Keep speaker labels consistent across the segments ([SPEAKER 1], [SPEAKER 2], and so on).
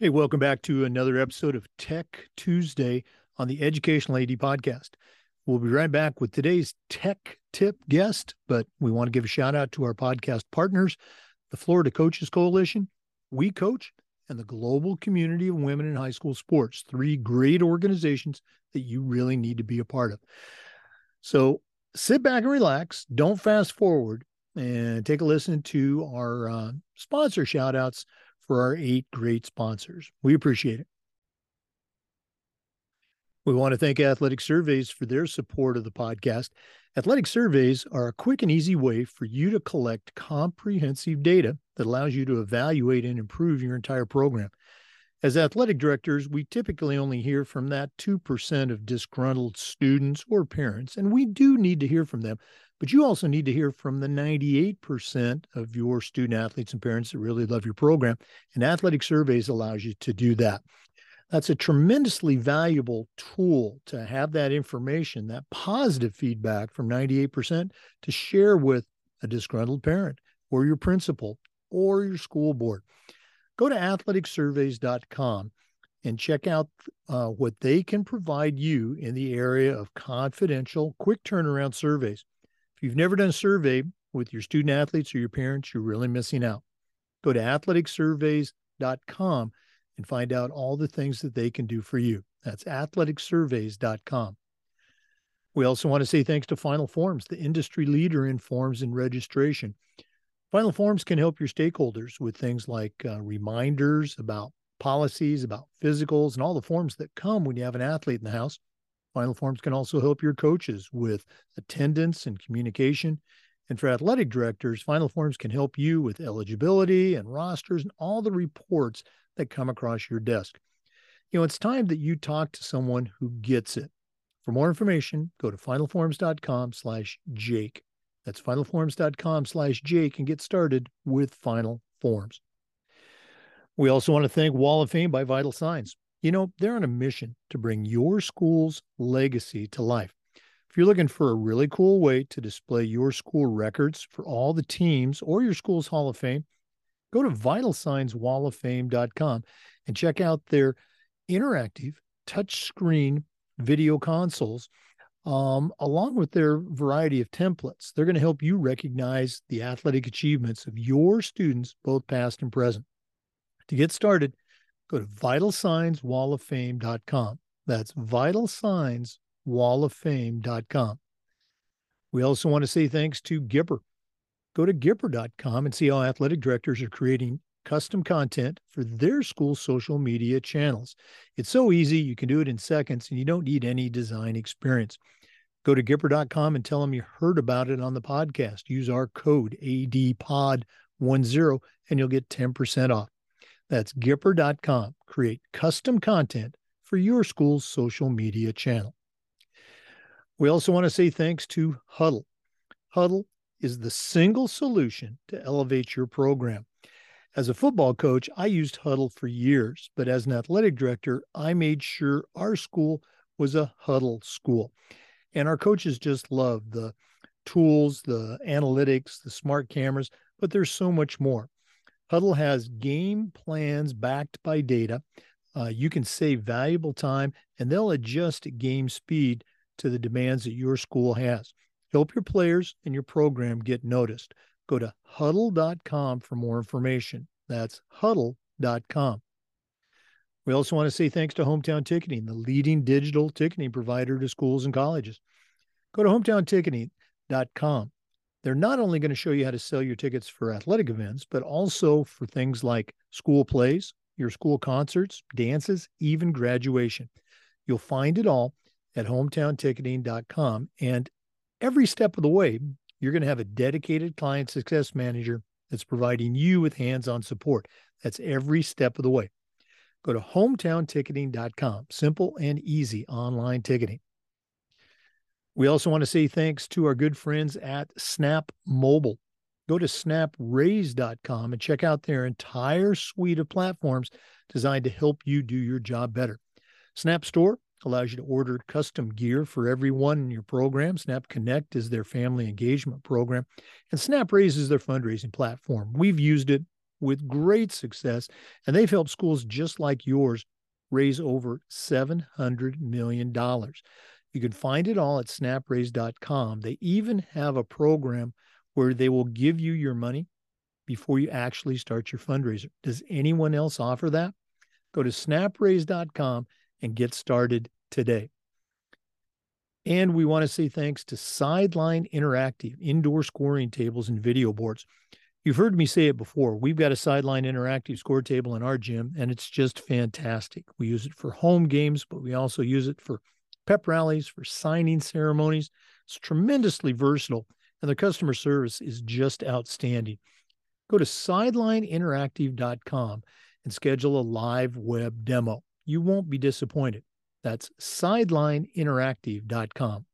[SPEAKER 1] Hey, welcome back to another episode of Tech Tuesday on the Educational AD podcast. We'll be right back with today's tech tip guest, but we want to give a shout out to our podcast partners, the Florida Coaches Coalition, We Coach, and the Global Community of Women in High School Sports, three great organizations that you really need to be a part of. So sit back and relax. Don't fast forward and take a listen to our uh, sponsor shout outs for our eight great sponsors. We appreciate it. We want to thank Athletic Surveys for their support of the podcast. Athletic Surveys are a quick and easy way for you to collect comprehensive data that allows you to evaluate and improve your entire program. As athletic directors, we typically only hear from that 2% of disgruntled students or parents, and we do need to hear from them. But you also need to hear from the 98% of your student athletes and parents that really love your program. And Athletic Surveys allows you to do that. That's a tremendously valuable tool to have that information, that positive feedback from 98% to share with a disgruntled parent or your principal or your school board. Go to athleticsurveys.com and check out uh, what they can provide you in the area of confidential, quick turnaround surveys. If you've never done a survey with your student athletes or your parents, you're really missing out. Go to athleticsurveys.com and find out all the things that they can do for you. That's athleticsurveys.com. We also want to say thanks to Final Forms, the industry leader in forms and registration. Final Forms can help your stakeholders with things like uh, reminders about policies, about physicals, and all the forms that come when you have an athlete in the house. Final Forms can also help your coaches with attendance and communication. And for athletic directors, Final Forms can help you with eligibility and rosters and all the reports that come across your desk. You know, it's time that you talk to someone who gets it. For more information, go to finalforms.com slash Jake. That's finalforms.com slash Jake and get started with Final Forms. We also want to thank Wall of Fame by Vital Signs. You know, they're on a mission to bring your school's legacy to life. If you're looking for a really cool way to display your school records for all the teams or your school's Hall of Fame, go to vitalsignswalloffame.com and check out their interactive touchscreen video consoles um, along with their variety of templates. They're going to help you recognize the athletic achievements of your students, both past and present. To get started, go to vitalsignswalloffame.com. That's vitalsignswalloffame.com. We also want to say thanks to Gipper. Go to gipper.com and see how athletic directors are creating custom content for their school social media channels. It's so easy, you can do it in seconds, and you don't need any design experience. Go to Gipper.com and tell them you heard about it on the podcast. Use our code ADPOD10 and you'll get 10% off. That's Gipper.com. Create custom content for your school's social media channel. We also want to say thanks to Hudl. Hudl is the single solution to elevate your program. As a football coach, I used Hudl for years, but as an athletic director, I made sure our school was a Hudl school. And our coaches just love the tools, the analytics, the smart cameras, but there's so much more. Hudl has game plans backed by data. Uh, you can save valuable time and they'll adjust game speed to the demands that your school has. Help your players and your program get noticed. Go to hudl.com for more information. That's hudl.com. We also want to say thanks to Hometown Ticketing, the leading digital ticketing provider to schools and colleges. Go to hometownticketing.com. They're not only going to show you how to sell your tickets for athletic events, but also for things like school plays, your school concerts, dances, even graduation. You'll find it all at hometownticketing.com. And every step of the way, you're going to have a dedicated client success manager that's providing you with hands on support. That's every step of the way. Go to hometownticketing.com. Simple and easy online ticketing. We also want to say thanks to our good friends at Snap Mobile. Go to snapraise.com and check out their entire suite of platforms designed to help you do your job better. Snap Store allows you to order custom gear for everyone in your program. Snap Connect is their family engagement program, and Snap Raise is their fundraising platform. We've used it with great success, and they've helped schools just like yours raise over $700 million. You can find it all at snapraise.com. They even have a program where they will give you your money before you actually start your fundraiser. Does anyone else offer that? Go to snapraise.com and get started today. And we want to say thanks to Sideline Interactive indoor scoring tables and video boards. You've heard me say it before. We've got a Sideline Interactive score table in our gym, and it's just fantastic. We use it for home games, but we also use it for pep rallies, for signing ceremonies. It's tremendously versatile, and the customer service is just outstanding. Go to sidelineinteractive.com and schedule a live web demo. You won't be disappointed. That's sidelineinteractive.com.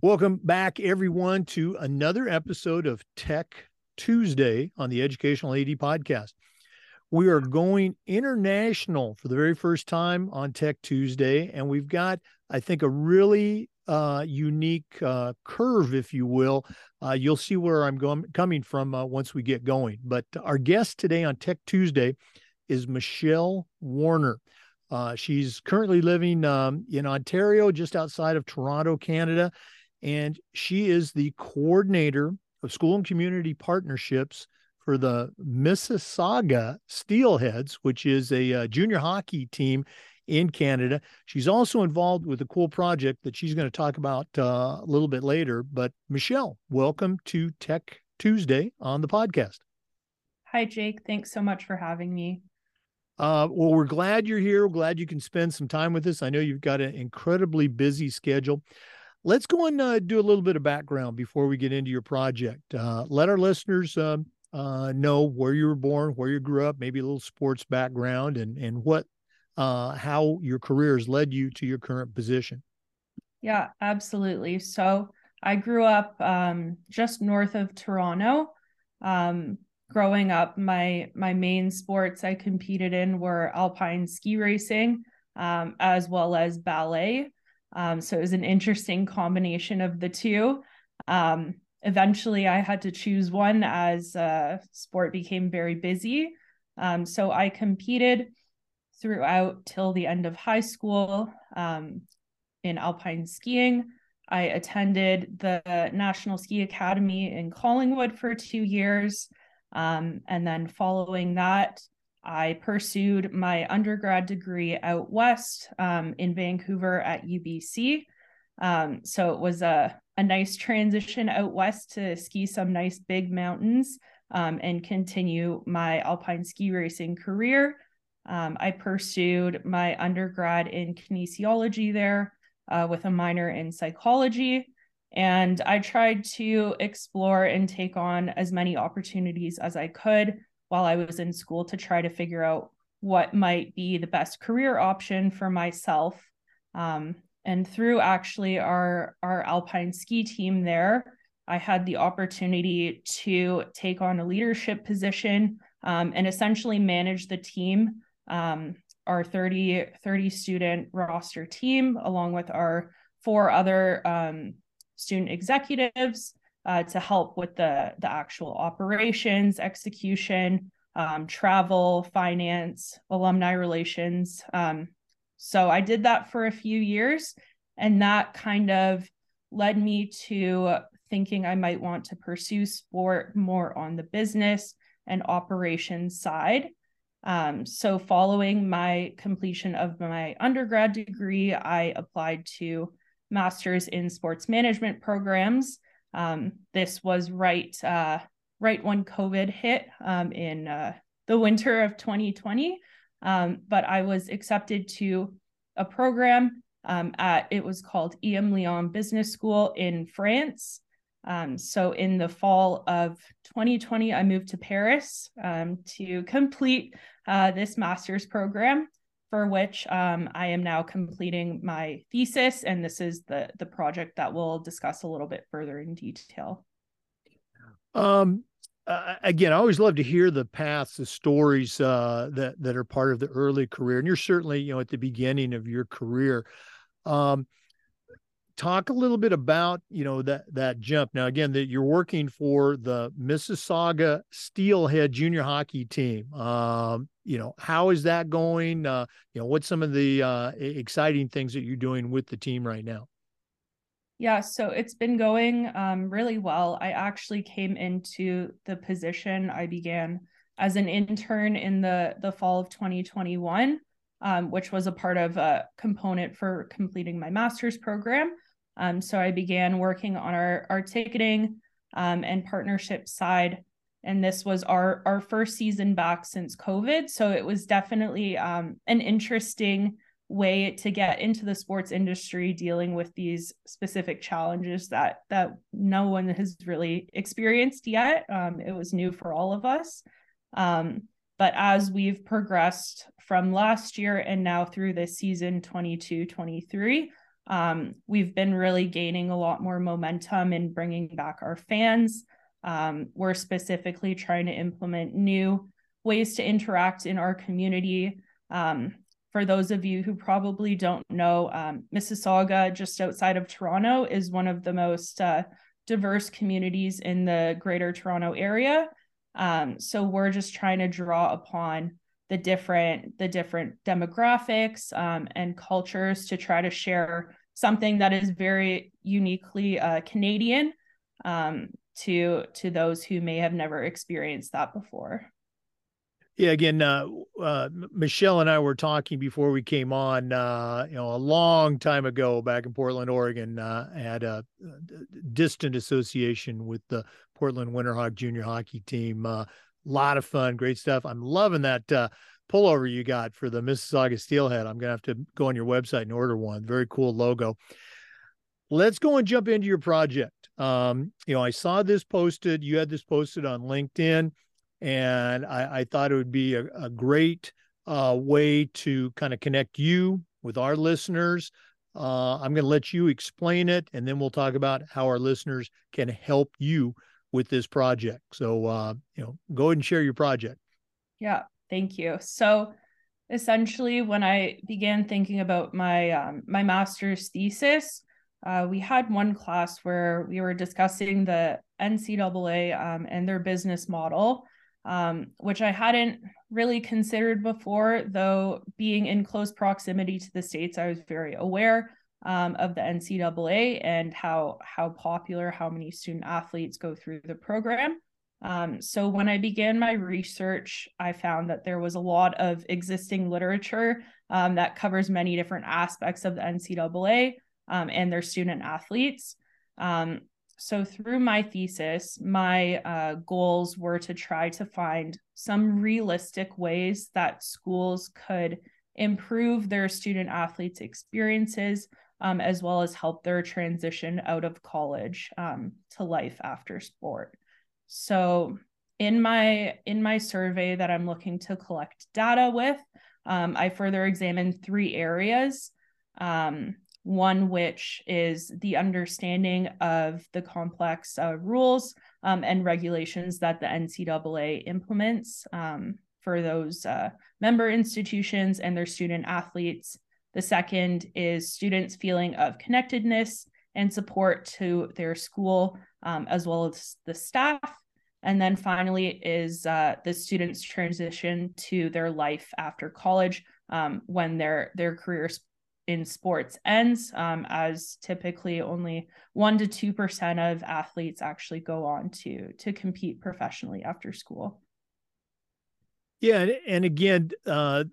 [SPEAKER 1] Welcome back, everyone, to another episode of Tech Tuesday on the Educational AD Podcast. We are going international for the very first time on Tech Tuesday, and we've got, I think, a really uh, unique uh, curve, if you will. Uh, you'll see where I'm going, coming from uh, once we get going. But our guest today on Tech Tuesday is Michelle Warner. Uh, she's currently living um, in Ontario, just outside of Toronto, Canada, and she is the coordinator of school and community partnerships for the Mississauga Steelheads, which is a uh, junior hockey team in Canada. She's also involved with a cool project that she's going to talk about uh, a little bit later. But Michelle, welcome to Tech Tuesday on the podcast.
[SPEAKER 2] Hi, Jake. Thanks so much for having me.
[SPEAKER 1] Uh, well, we're glad you're here. We're glad you can spend some time with us. I know you've got an incredibly busy schedule. Let's go and uh, do a little bit of background before we get into your project. Uh, let our listeners um, uh, know where you were born, where you grew up, maybe a little sports background, and and what uh, how your career has led you to your current position.
[SPEAKER 2] Yeah, absolutely. So I grew up um, just north of Toronto. Um, growing up, my my main sports I competed in were alpine ski racing, um, as well as ballet. Um, so it was an interesting combination of the two. Um, eventually, I had to choose one as uh, sport became very busy. Um, so I competed throughout till the end of high school um, in alpine skiing. I attended the National Ski Academy in Collingwood for two years. Um, and then following that, I pursued my undergrad degree out west um, in Vancouver at UBC. Um, so it was a, a nice transition out west to ski some nice big mountains um, and continue my alpine ski racing career. Um, I pursued my undergrad in kinesiology there uh, with a minor in psychology. And I tried to explore and take on as many opportunities as I could while I was in school to try to figure out what might be the best career option for myself. Um, and through actually our, our alpine ski team there, I had the opportunity to take on a leadership position um, and essentially manage the team, um, our 30, 30 student roster team, along with our four other um, student executives uh, to help with the, the actual operations, execution, um, travel, finance, alumni relations. So I did that for a few years, and that kind of led me to thinking I might want to pursue sport more on the business and operations side. Um, so, following my completion of my undergrad degree, I applied to master's in sports management programs. Um, this was right uh, right when COVID hit um, in uh, the winter of 2020. Um, but I was accepted to a program um, at it was called EM Lyon Business School in France. Um, so in the fall of 2020, I moved to Paris um, to complete uh, this master's program for which um, I am now completing my thesis, and this is the the project that we'll discuss a little bit further in detail.
[SPEAKER 1] Um, uh, again, I always love to hear the paths, the stories uh, that that are part of the early career, and you're certainly you know at the beginning of your career. Um, talk a little bit about you know that that jump. Now again that you're working for the mississauga steelhead junior hockey team. Um, you know how is that going? Uh, you know what's some of the uh, exciting things that you're doing with the team right now
[SPEAKER 2] yeah so it's been going um, really well i actually came into the position i began as an intern in the the fall of 2021 um, which was a part of a component for completing my master's program. Um, so I began working on our, our ticketing um, and partnership side. And this was our, our first season back since COVID. So it was definitely um, an interesting way to get into the sports industry dealing with these specific challenges that that no one has really experienced yet um, it was new for all of us um, but as we've progressed from last year and now through this season 22 23, um, we've been really gaining a lot more momentum in bringing back our fans. Um, we're specifically trying to implement new ways to interact in our community. Um, for those of you who probably don't know, um, Mississauga, just outside of Toronto, is one of the most uh, diverse communities in the greater Toronto area. Um, so we're just trying to draw upon the different the different demographics um, and cultures to try to share something that is very uniquely uh, Canadian um, to to those who may have never experienced that before.
[SPEAKER 1] Yeah, again, uh, uh, Michelle and I were talking before we came on. Uh, you know, a long time ago, back in Portland, Oregon, uh, had a, a, distant association with the Portland Winterhawk Junior Hockey Team. A uh, lot of fun, great stuff. I'm loving that uh, pullover you got for the Mississauga Steelhead. I'm gonna have to go on your website and order one. Very cool logo. Let's go and jump into your project. Um, you know, I saw this posted. You had this posted on LinkedIn and I, I thought it would be a, a great uh, way to kind of connect you with our listeners. Uh, I'm going to let you explain it, and then we'll talk about how our listeners can help you with this project. So, uh, you know, go ahead and share your project.
[SPEAKER 2] Yeah, thank you. So, essentially, when I began thinking about my um, my master's thesis, uh, we had one class where we were discussing the NCAA um, and their business model um, which I hadn't really considered before, though being in close proximity to the states, I was very aware um, of the NCAA and how how popular, how many student athletes go through the program. Um, so when I began my research, I found that there was a lot of existing literature um, that covers many different aspects of the NCAA um, and their student athletes. Um, so through my thesis my uh, goals were to try to find some realistic ways that schools could improve their student athletes experiences um, as well as help their transition out of college um, to life after sport. So in my in my survey that i'm looking to collect data with um, i further examined three areas. Um, one which is the understanding of the complex uh, rules um, and regulations that the NCAA implements um, for those uh, member institutions and their student athletes. The second is students' feeling of connectedness and support to their school, um, as well as the staff. And then finally is uh, the students' transition to their life after college um, when their their careers in sports ends, um, as typically only one to two percent of athletes actually go on to to compete professionally after school.
[SPEAKER 1] Yeah, and again, uh,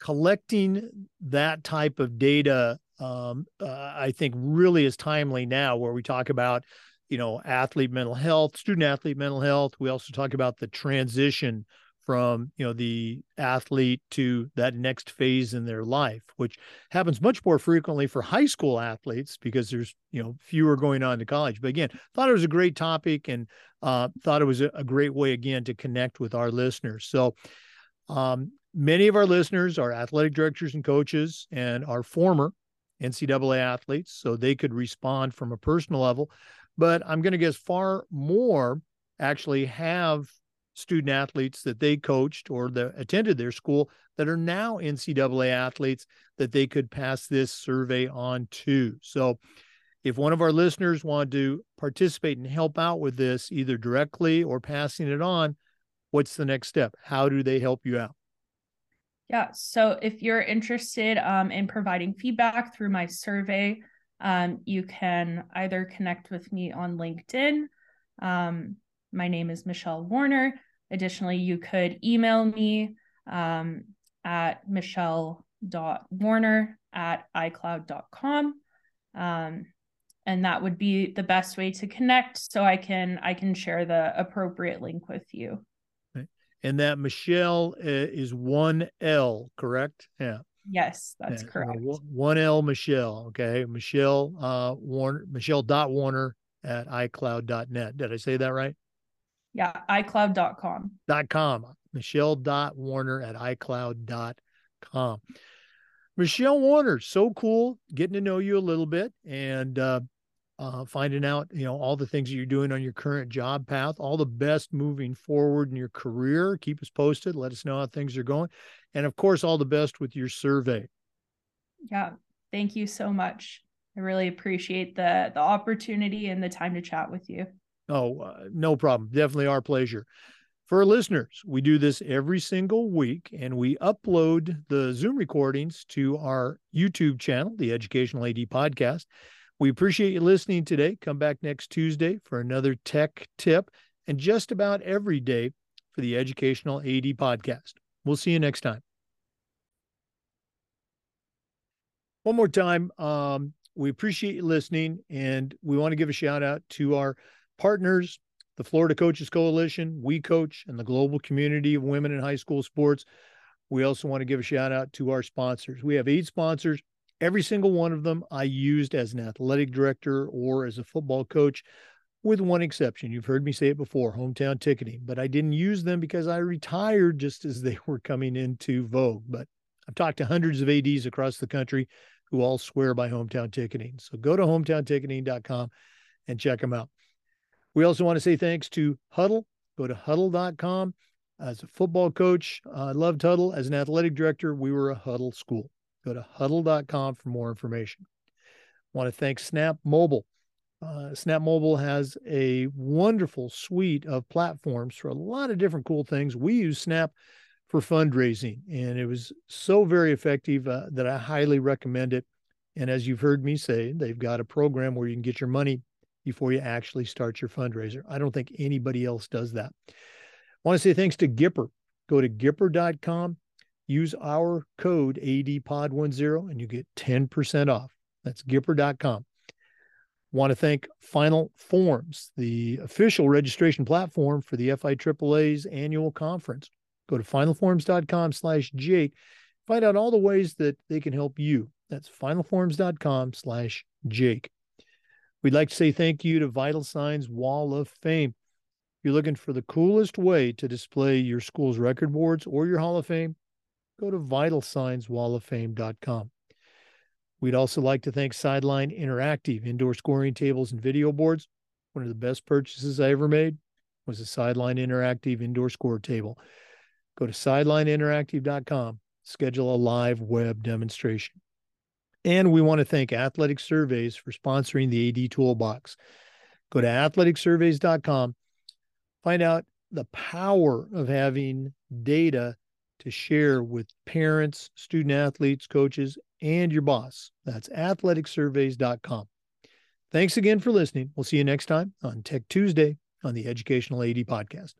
[SPEAKER 1] collecting that type of data, um, uh, I think, really is timely now, where we talk about, you know, athlete mental health, student athlete mental health. We also talk about the transition from you know the athlete to that next phase in their life which happens much more frequently for high school athletes because there's you know fewer going on to college. But again thought it was a great topic and uh, thought it was a, a, great way again to connect with our listeners. So um, many of our listeners are athletic directors and coaches and are former ncaa athletes so they could respond from a personal level. But i'm going to guess far more actually have student athletes that they coached or that attended their school that are now NCAA athletes that they could pass this survey on to. So, If one of our listeners want to participate and help out with this, either directly or passing it on, what's the next step? How do they help you out?
[SPEAKER 2] Yeah. So if you're interested um, in providing feedback through my survey, um, you can either connect with me on LinkedIn. Um, my name is Michelle Warner. Additionally, you could email me um, at michelle.warner at icloud.com. Um, and that would be the best way to connect so I can I can share the appropriate link with you.
[SPEAKER 1] And that Michelle uh, is one L, correct? Yeah.
[SPEAKER 2] Yes, that's
[SPEAKER 1] yeah.
[SPEAKER 2] correct.
[SPEAKER 1] One L Michelle. Okay. Michelle uh Warner Michelle dot Warner at iCloud.net. Did I say that right?
[SPEAKER 2] Yeah, iCloud.com.
[SPEAKER 1] Dot com. Michelle dot Warner at iCloud.com. Michelle Warner, so cool getting to know you a little bit and uh, uh, finding out, you know, all the things that you're doing on your current job path. All the best moving forward in your career. Keep us posted. Let us know how things are going, and of course, all the best with your survey.
[SPEAKER 2] Yeah, thank you so much. I really appreciate the the opportunity and the time to chat with you.
[SPEAKER 1] Oh, uh, no problem. Definitely our pleasure. For our listeners, we do this every single week and we upload the Zoom recordings to our YouTube channel, the Educational AD Podcast. We appreciate you listening today. Come back next Tuesday for another tech tip and just about every day for the Educational AD Podcast. We'll see you next time. One more time, um, we appreciate you listening and we want to give a shout out to our partners the Florida Coaches Coalition, We Coach, and the global community of women in high school sports. We also want to give a shout out to our sponsors. We have eight sponsors. Every single one of them I used as an athletic director or as a football coach, with one exception. You've heard me say it before hometown ticketing, but I didn't use them because I retired just as they were coming into vogue. But I've talked to hundreds of ADs across the country who all swear by hometown ticketing. So go to hometownticketing.com and check them out. We also want to say thanks to Hudl. Go to hudl.com. As a football coach, I loved Hudl. As an athletic director, we were a Hudl school. Go to hudl.com for more information. I want to thank Snap Mobile. Uh, Snap Mobile has a wonderful suite of platforms for a lot of different cool things. We use Snap for fundraising, and it was so very effective uh, that I highly recommend it. And as you've heard me say, they've got a program where you can get your money before you actually start your fundraiser. I don't think anybody else does that. I want to say thanks to Gipper. Go to gipper.com, use our code ADPOD10, and you get 10% off. That's gipper.com. Want to thank Final Forms, the official registration platform for the FIAAA's annual conference. Go to finalforms.com slash Jake. Find out all the ways that they can help you. That's finalforms.com slash Jake. We'd like to say thank you to Vital Signs Wall of Fame. If you're looking for the coolest way to display your school's record boards or your Hall of Fame, go to vitalsignswalloffame.com. We'd also like to thank Sideline Interactive indoor scoring tables and video boards. One of the best purchases I ever made was a Sideline Interactive indoor score table. Go to sidelineinteractive.com, schedule a live web demonstration. And we want to thank Athletic Surveys for sponsoring the AD Toolbox. Go to athleticsurveys.com, find out the power of having data to share with parents, student athletes, coaches, and your boss. That's athleticsurveys.com. Thanks again for listening. We'll see you next time on Tech Tuesday on the Educational AD Podcast.